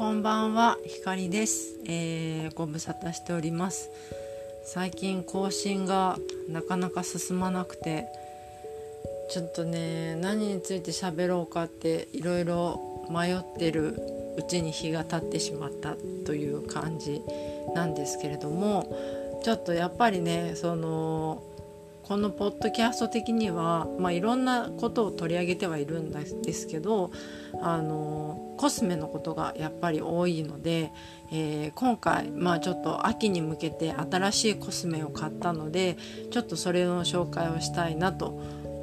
こんばんは、ひかりです、えー、ご無沙汰しております。最近更新がなかなか進まなくてちょっとね何について喋ろうかっていろいろ迷ってるうちに日が経ってしまったという感じなんですけれどもちょっとやっぱりねそのこのポッドキャスト的には、まあ、いろんなことを取り上げてはいるんですけどあのコスメのことがやっぱり多いので、えー、今回、まあ、ちょっと秋に向けて新しいコスメを買ったのでちょっとそれの紹介をしたいなと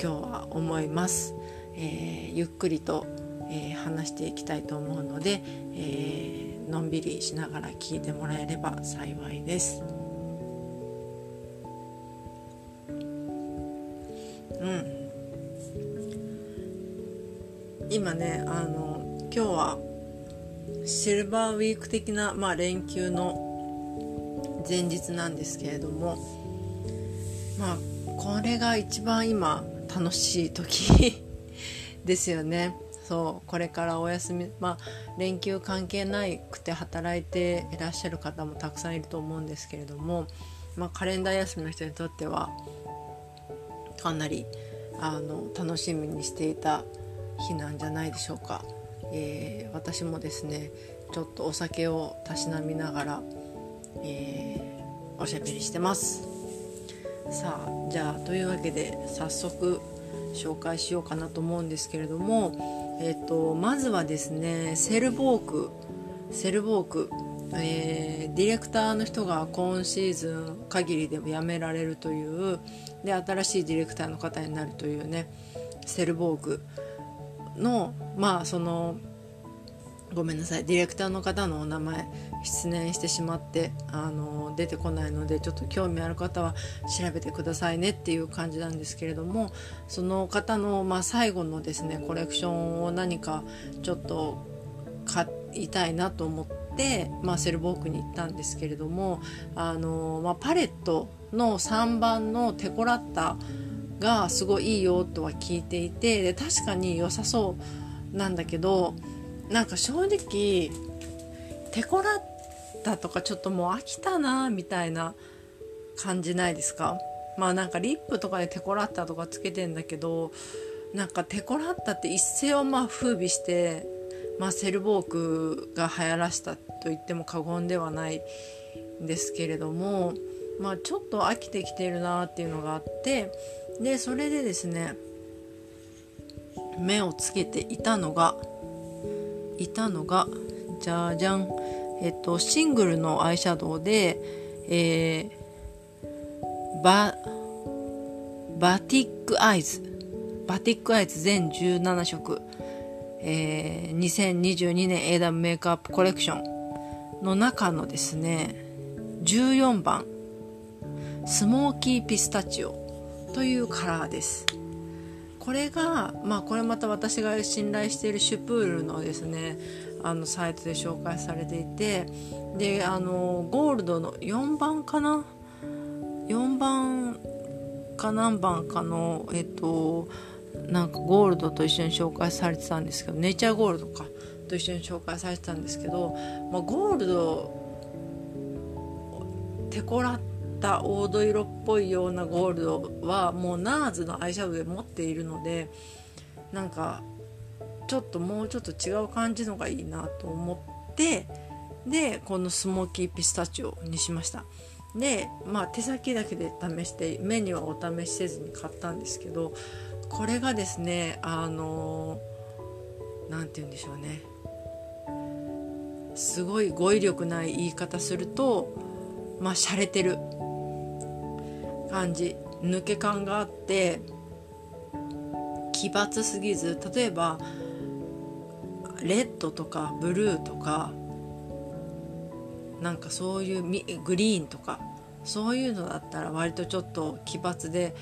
今日は思います。えー、ゆっくりと、えー、話していきたいと思うので、えのんびりしながら聞いてもらえれば幸いです。うん。今ねあの今日はシルバーウィーク的な、まあ、連休の前日なんですけれどもまあこれが一番今楽しい時 ですよね。そうこれからお休みまあ連休関係なくて働いていらっしゃる方もたくさんいると思うんですけれども、まあ、カレンダー休みの人にとってはかなりあの楽しみにしていた日なんじゃないでしょうか、えー、私もですねちょっとお酒をたしなみながら、えー、おしゃべりしてます。さあじゃあというわけで早速紹介しようかなと思うんですけれども、えーと、まずはですねセルボークセルボークえー、ディレクターの人が今シーズン限りでも辞められるというで新しいディレクターの方になるというねセルボーグのまあそのごめんなさいディレクターの方のお名前失念してしまってあの出てこないのでちょっと興味ある方は調べてくださいねっていう感じなんですけれどもその方の、まあ、最後のですねコレクションを何かちょっと買いたいなと思って、まあ、セルボークに行ったんですけれどもあの、まあ、パレットの3番のテコラッタがすごいいいよとは聞いていてで確かに良さそうなんだけどなんか正直テコラッタとかちょっともう飽きたなみたいな感じないですか？まあなんかリップとかでテコラッタとかつけてんだけどなんかテコラッタって一世をまあ風靡してまあ、セルボークが流行らしたと言っても過言ではないんですけれども、まあ、ちょっと飽きてきてるなっていうのがあってでそれでですね目をつけていたのがいたのがじゃじゃんえっとシングルのアイシャドウで、えー、ババティックアイズ。バティックアイズ全17色。えー、2022年 AW メイクアップコレクションの中のですね14番スモーキーピスタチオというカラーです。これがまあこれまた私が信頼しているシュプールのですねあのサイトで紹介されていてであのゴールドの4番かな？4番か何番かのえっとなんかゴールドと一緒に紹介されてたんですけどネイチャーゴールドかと一緒に紹介されてたんですけど、まあ、ゴールドテコラった黄土色っぽいようなゴールドはもうナーズのアイシャドウで持っているのでなんかちょっともうちょっと違う感じのがいいなと思ってでこのスモーキーピスタチオにしました。でまあ手先だけで試して目にはお試しせずに買ったんですけどこれがですねあの何て言うんでしょうね。すごい語彙力ない言い方するとまあ洒落てる感じ。抜け感があって奇抜すぎず例えばレッドとかブルーとかなんかそういうグリーンとかそういうのだったら割とちょっと奇抜で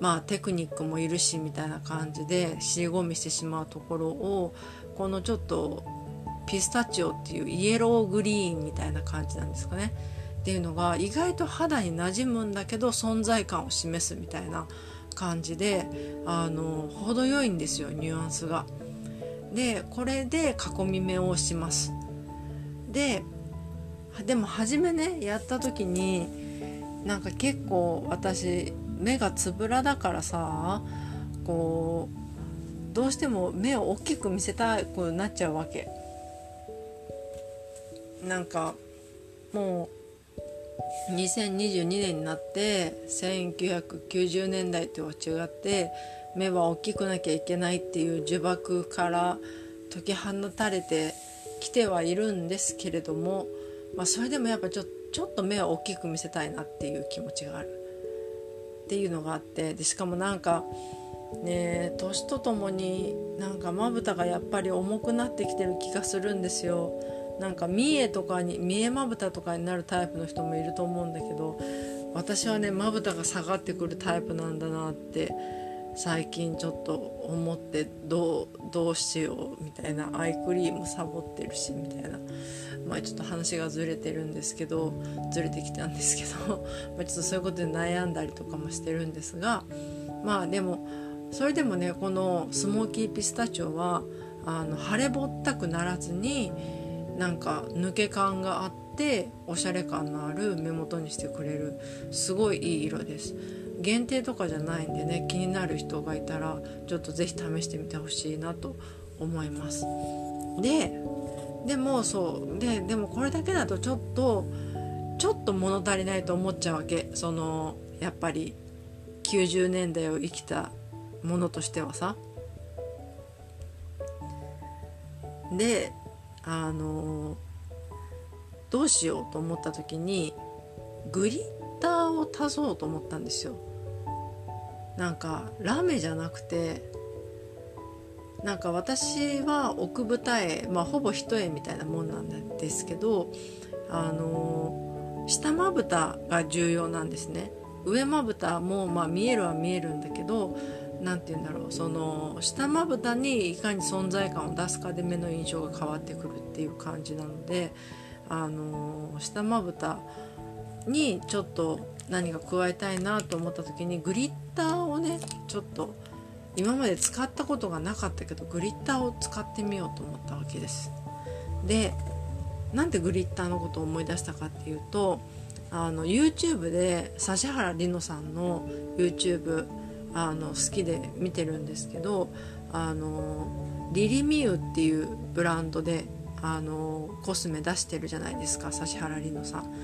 まあテクニックもいるしみたいな感じで尻込みしてしまうところをこのちょっとピスタチオっていうイエローグリーンみたいな感じなんですかねっていうのが意外と肌に馴染むんだけど存在感を示すみたいな感じであの程よいんですよニュアンスが。でこれで囲み目をしますででも初めねやった時になんか結構私目がつぶらだからさこうどうしても目を大きく見せたくなっちゃうわけ。なんかもう2022年になって1990年代とは違って目は大きくなきゃいけないっていう呪縛から解き放たれてきてはいるんですけれども、まあ、それでもやっぱちょちょっと目は大きく見せたいなっていう気持ちがある。っていうのがあってでしかもなんかね年とともになんかまぶたがやっぱり重くなってきてる気がするんですよ。なんか三重とかに三重まぶたとかになるタイプの人もいると思うんだけど私はねまぶたが下がってくるタイプなんだなって最近ちょっと思ってどうどうしようみたいなアイクリームサボってるしみたいな。まあちょっと話がずれてるんですけどずれてきたんですけど まちょっとそういうことで悩んだりとかもしてるんですがまあでもそれでもねこのスモーキーピスタチオはあの腫れぼったくならずになんか抜け感があっておしゃれ感のある目元にしてくれるすごいいい色です。限定とかじゃないんでね気になる人がいたらちょっと是非試してみてほしいなと思います。ででもそうででもこれだけだとちょっとちょっと物足りないと思っちゃうわけ。そのやっぱり90年代を生きたものとしてはさ。であのどうしようと思った時にグリッターを足そうと思ったんですよ。なんかラメじゃなくてなんか私は奥二重、まあ、ほぼ一重みたいなもんなんですけどあの下まぶたが重要なんですね。上まぶたもまあ見えるは見えるんだけど何て言うんだろうその下まぶたにいかに存在感を出すかで目の印象が変わってくるっていう感じなのであの下まぶたにちょっと何か加えたいなと思った時にグリッターをねちょっと今まで使ったことがなかったけどグリッターを使ってみようと思ったわけですでなんでグリッターのことを思い出したかっていうとあの YouTube で指原莉乃さんの YouTube あの好きで見てるんですけどあのリリミューっていうブランドであのコスメ出してるじゃないですか指原莉乃さん。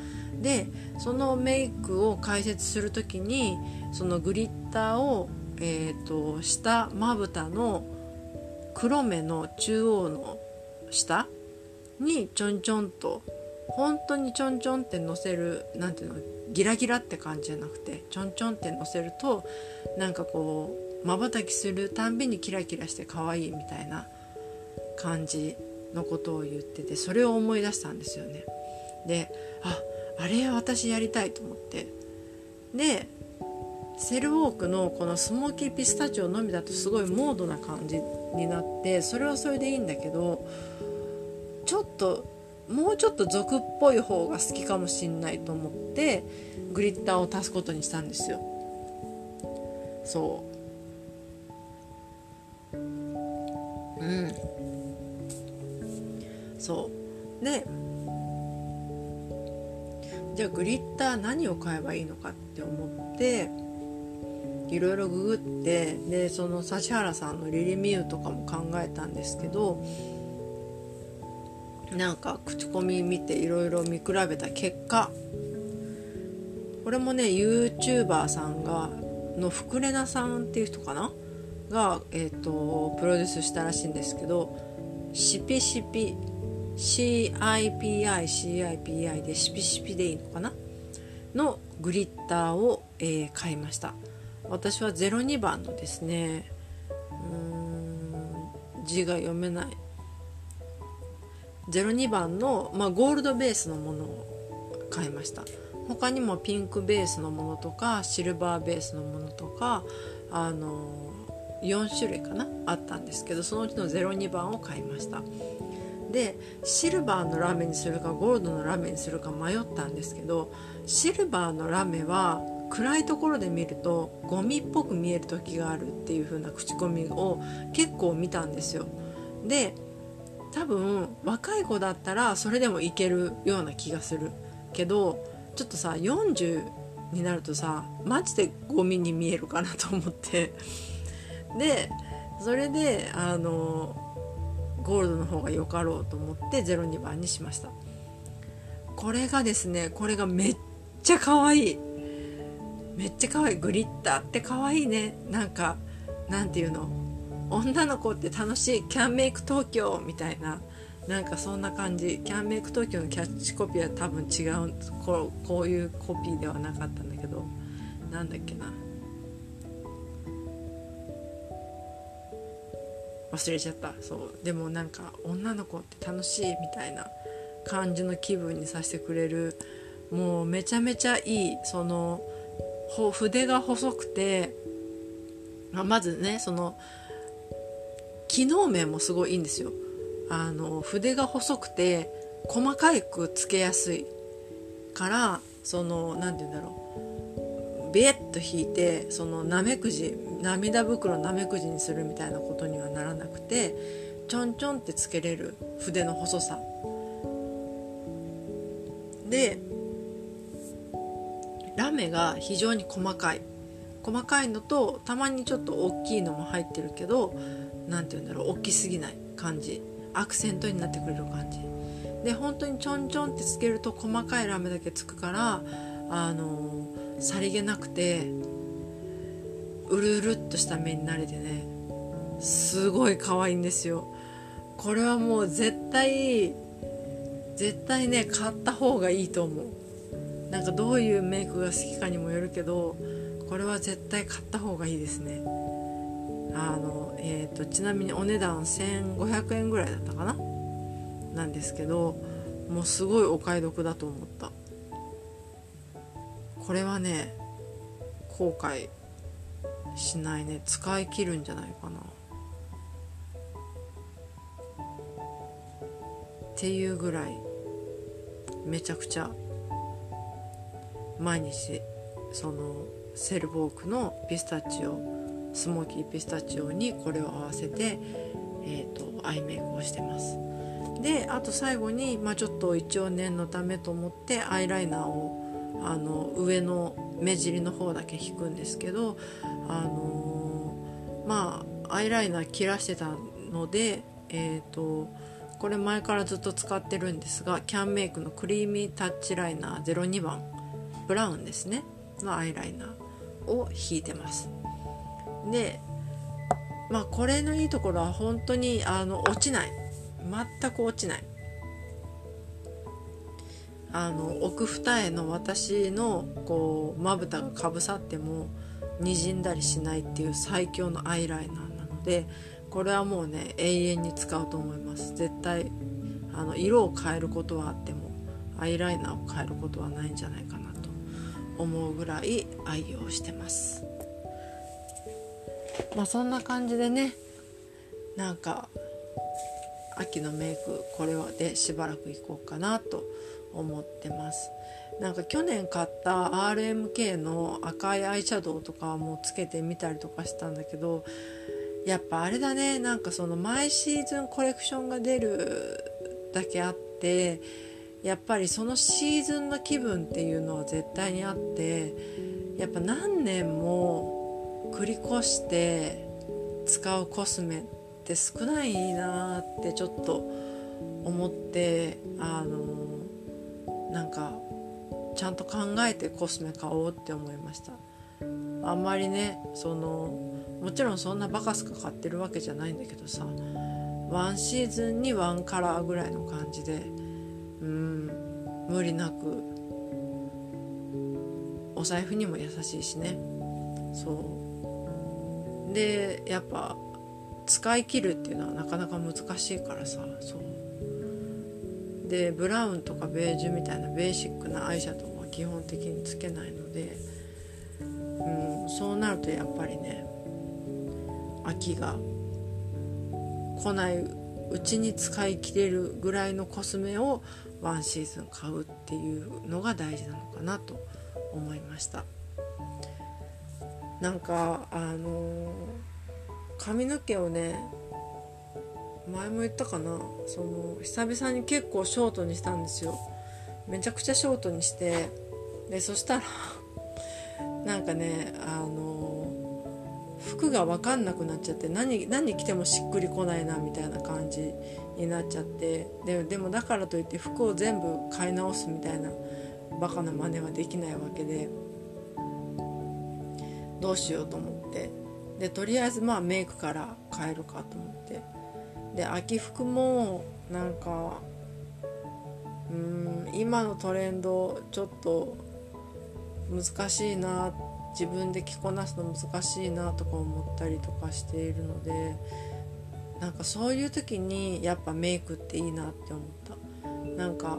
でそのメイクを解説する時にそのグリッターを、えーと、下まぶたの黒目の中央の下にちょんちょんと本当にちょんちょんってのせる何ていうのギラギラって感じじゃなくてちょんちょんってのせるとなんかこうまばたきするたんびにキラキラして可愛いみたいな感じのことを言っててそれを思い出したんですよね。でああれ私やりたいと思って。でセルウォークのこのスモーキーピスタチオのみだとすごいモードな感じになってそれはそれでいいんだけどちょっともうちょっと俗っぽい方が好きかもしんないと思ってグリッターを足すことにしたんですよ。そう。うん。そう。でじゃあグリッター何を買えばいいのかって思っていろいろググってでその指原さんのリリミューとかも考えたんですけどなんか口コミ見ていろいろ見比べた結果これもね YouTuber さんがのふくれなさんっていう人かな？が、えーと、プロデュースしたらしいんですけどシピシピ CIPICIPI でシピシピでいいのかな？のグリッターを、えー、買いました。私は02番のですねうん字が読めない。02番の、まあ、ゴールドベースのものを買いました。他にもピンクベースのものとかシルバーベースのものとかあの4種類かな？あったんですけどそのうちの02番を買いました。でシルバーのラメにするかゴールドのラメにするか迷ったんですけどシルバーのラメは暗いところで見るとゴミっぽく見える時があるっていう風な口コミを結構見たんですよ。で多分若い子だったらそれでもいけるような気がするけどちょっとさ40になるとさマジでゴミに見えるかなと思って。でそれであのゴールドの方がよかろうと思って02番にしました。これがですねこれがめっちゃ可愛い。めっちゃ可愛い。グリッターって可愛いね。なんかなんていうの？女の子って楽しい。キャンメイク東京みたいな。なんかそんな感じ。キャンメイク東京のキャッチコピーは多分違うこうこういうコピーではなかったんだけど。なんだっけな。忘れちゃった。そう。でもなんか女の子って楽しいみたいな感じの気分にさせてくれる。もうめちゃめちゃいい。その筆が細くてままずねその機能面もすごいいいんですよ。あの筆が細くて細かくつけやすい。からその何て言うんだろう。ビエッと引いてそのなめくじ涙袋なめくじにするみたいなことにはならなくてちょんちょんってつけれる筆の細さ。でラメが非常に細かい。細かいのとたまにちょっと大きいのも入ってるけど何て言うんだろう大きすぎない感じ。アクセントになってくれる感じ。で本当にちょんちょんってつけると細かいラメだけつくからあのさりげなくてうるうるっとした目になれてねすごい可愛いんですよ。これはもう絶対絶対ね買った方がいいと思う。なんかどういうメイクが好きかにもよるけどこれは絶対買った方がいいですね。あの、えーと、ちなみにお値段1500円ぐらいだったかな？なんですけどもうすごいお買い得だと思った。これはね後悔。しないね。使い切るんじゃないかな。っていうぐらい。めちゃくちゃ。毎日そのセルボークのピスタチオスモーキーピスタチオにこれを合わせて、えーと、アイメイクをしてます。であと最後に、まあ、ちょっと一応念のためと思ってアイライナーをあの上の目尻の方だけ引くんですけどあのー、まあアイライナー切らしてたのでえっ、ー、とこれ前からずっと使ってるんですがキャンメイクのクリーミータッチライナー02番ブラウンですね。のアイライナーを引いてます。でまあこれのいいところは本当にあの落ちない。全く落ちない。あの奥二重の私のこうまぶたがかぶさってもにじんだりしないっていう最強のアイライナーなのでこれはもうね永遠に使うと思います絶対あの色を変えることはあってもアイライナーを変えることはないんじゃないかなと思うぐらい愛用してます。まあそんな感じでねなんか秋のメイクこれはでしばらくいこうかなと思思ってます。なんか去年買った RMK の赤いアイシャドウとかもつけてみたりとかしたんだけどやっぱあれだね。なんかその毎シーズンコレクションが出るだけあってやっぱりそのシーズンの気分っていうのは絶対にあってやっぱ何年も繰り越して使うコスメって少ないなってちょっと思ってあのなんかちゃんと考えてコスメ買おうって思いました。あんまりねそのもちろんそんなバカすか買ってるわけじゃないんだけどさワンシーズンにワンカラーぐらいの感じでうん無理なくお財布にも優しいしね。そう。でやっぱ使い切るっていうのはなかなか難しいからさそう。でブラウンとかベージュみたいなベーシックなアイシャドウは基本的につけないので、うん、そうなるとやっぱりね秋が来ないうちに使い切れるぐらいのコスメをワンシーズン買うっていうのが大事なのかなと思いました。なんかあの髪の毛をね前も言ったかな。その久々に結構ショートにしたんですよ。めちゃくちゃショートにして。でそしたら なんかねあの服が分かんなくなっちゃって何何着てもしっくりこないなみたいな感じになっちゃって。ででもだからといって服を全部買い直すみたいなバカな真似はできないわけで。どうしようと思って。でとりあえずまあメイクから変えるかと思って。で秋服もなんかうん今のトレンドちょっと難しいな自分で着こなすの難しいなとか思ったりとかしているのでなんかそういう時にやっぱメイクっていいなって思った。なんか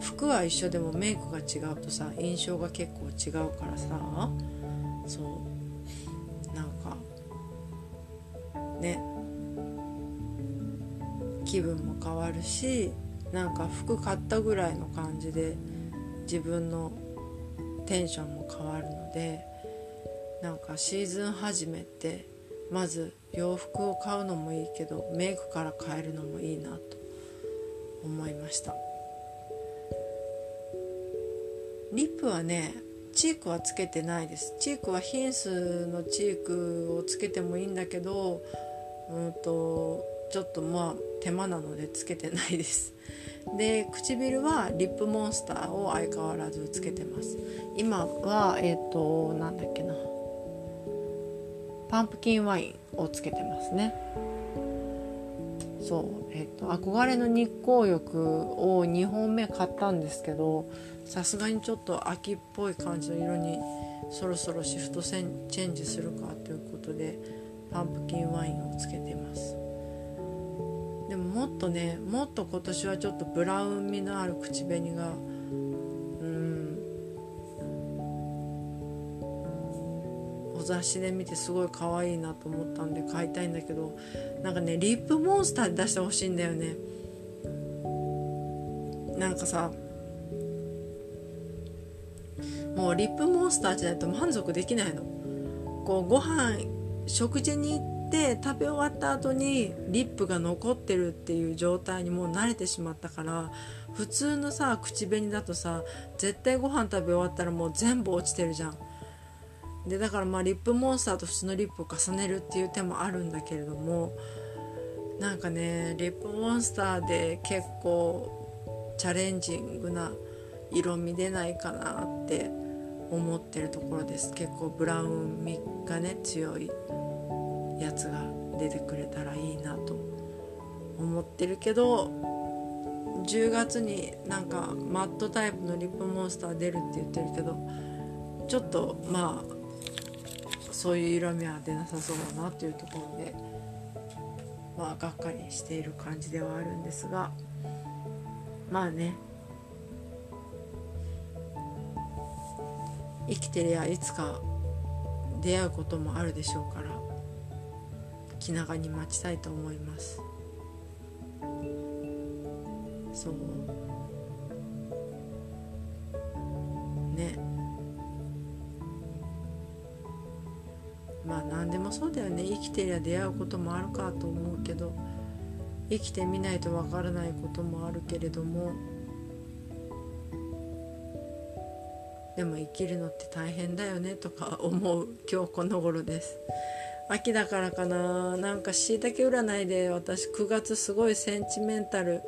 服は一緒でもメイクが違うとさ印象が結構違うからさそう。なんかね。気分も変わるしなんか服買ったぐらいの感じで自分のテンションも変わるのでなんかシーズン始めってまず洋服を買うのもいいけどメイクから変えるのもいいなと思いました。リップはねチークはつけてないです。チークはヒンスのチークをつけてもいいんだけどうんとちょっとまあ手間なのでつけてないです。で唇はリップモンスターを相変わらずつけてます。今はえっ、ー、となんだっけな。パンプキンワインをつけてますね。そう。えっ、ー、と憧れの日光浴を2本目買ったんですけどさすがにちょっと秋っぽい感じの色にそろそろシフトチェンジするかということでパンプキンワインをつけてます。でももっとねもっと今年はちょっとブラウン味のある口紅がうんお雑誌で見てすごい可愛いなと思ったんで買いたいんだけどなんかねリップモンスターで出してほしいんだよね。なんかさもうリップモンスターじゃないと満足できないの。こうご飯食事に行って食べ終わった後にリップが残ってるっていう状態にもう慣れてしまったから普通のさ口紅だとさ絶対ご飯食べ終わったらもう全部落ちてるじゃん。でだからまあリップモンスターと普通のリップを重ねるっていう手もあるんだけれどもなんかねリップモンスターで結構チャレンジングな色味出ないかなって思ってるところです。結構ブラウン味がね強い。やつが出てくれたらいいなと思ってるけど10月になんかマットタイプのリップモンスター出るって言ってるけどちょっとまあそういう色味は出なさそうだなっていうところでまあがっかりしている感じではあるんですがまあね。生きてりゃいつか出会うこともあるでしょうから。気長に待ちたいと思います。そう。ね。まあ何でもそうだよね。生きてりゃ出会うこともあるかと思うけど生きてみないとわからないこともあるけれどもでも生きるのって大変だよねとか思う今日この頃です。秋だからかな。なんかしいたけ占いで私9月すごいセンチメンタル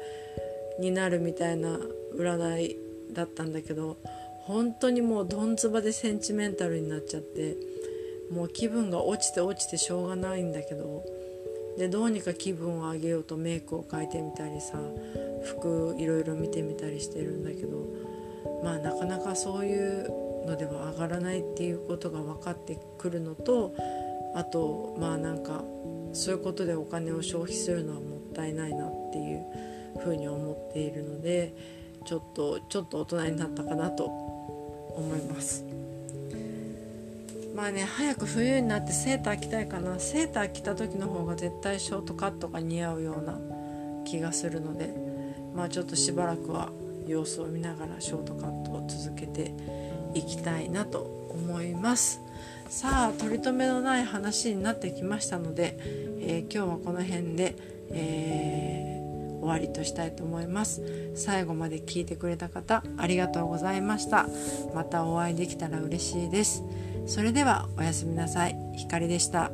になるみたいな占いだったんだけど本当にもうどんつばでセンチメンタルになっちゃってもう気分が落ちて落ちてしょうがないんだけどでどうにか気分を上げようとメイクを変えてみたりさ服いろいろ見てみたりしてるんだけどまあなかなかそういうのでは上がらないっていうことが分かってくるのとあとまあなんかそういうことでお金を消費するのはもったいないなっていうふうに思っているのでちょっとちょっと大人になったかなと思います。まあね早く冬になってセーター着たいかな。セーター着た時の方が絶対ショートカットが似合うような気がするのでまあちょっとしばらくは様子を見ながらショートカットを続けていきたいなと思います。さあ取り留めのない話になってきましたので、えー、今日はこの辺で、えー、終わりとしたいと思います。最後まで聞いてくれた方ありがとうございました。またお会いできたら嬉しいです。それではおやすみなさい。ひかりでした。